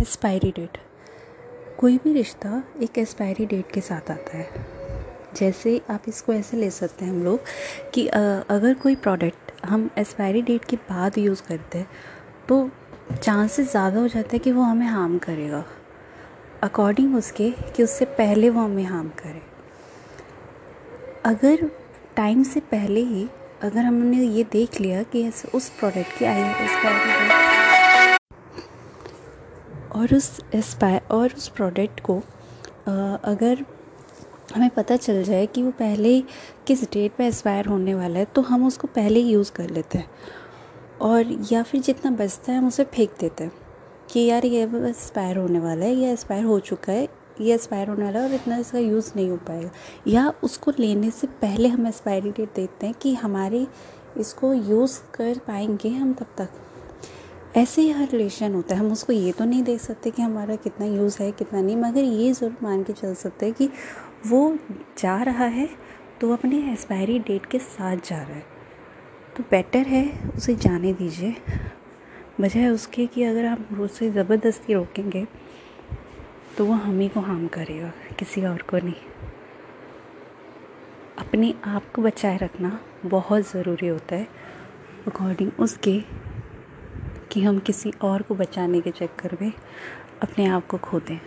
Expiry date कोई भी रिश्ता एक एक्सपायरी डेट के साथ आता है। जैसे आप इसको ऐसे ले सकते हैं हम लोग कि अगर कोई प्रोडक्ट हम एक्सपायरी डेट के बाद यूज़ करते हैं तो चांसेस ज़्यादा हो जाते हैं कि वो हमें हार्म करेगा। अकॉर्डिंग उसके कि उससे पहले वो हमें हार्म करे। अगर टाइम से पहले ही अगर हमने ये देख लिया कि उस प्रोडक्ट की आई एक्सपायरी और उस एस्पायर और उस प्रोडक्ट को अगर हमें पता चल जाए कि वो पहले किस डेट पे एक्सपायर होने वाला है तो हम उसको पहले ही यूज़ कर लेते हैं। और या फिर जितना बचता है, हम उसे फेंक देते हैं कि यार ये एक्सपायर होने वाला है, ये एक्सपायर हो चुका है, ये एक्सपायर होने वाला है और इतना इसका यूज़ नहीं हो पाएगा। या उसको लेने से पहले हम एक्सपायरी डेट देते हैं कि हमारे इसको यूज़ कर पाएँगे हम तब तक। ऐसे ही हर रिलेशन होता है। हम उसको ये तो नहीं देख सकते कि हमारा कितना यूज़ है, कितना नहीं, मगर ये ज़रूर मान के चल सकते हैं कि वो जा रहा है तो अपने एक्सपायरी डेट के साथ जा रहा है। तो बेटर है उसे जाने दीजिए। वजह उसके कि अगर हम उसे ज़बरदस्ती रोकेंगे तो वो हम ही को हार्म करेगा, किसी और को नहीं। अपने आप को बचाए रखना बहुत ज़रूरी होता है। अकॉर्डिंग उसके कि हम किसी और को बचाने के चक्कर में अपने आप को खो दें।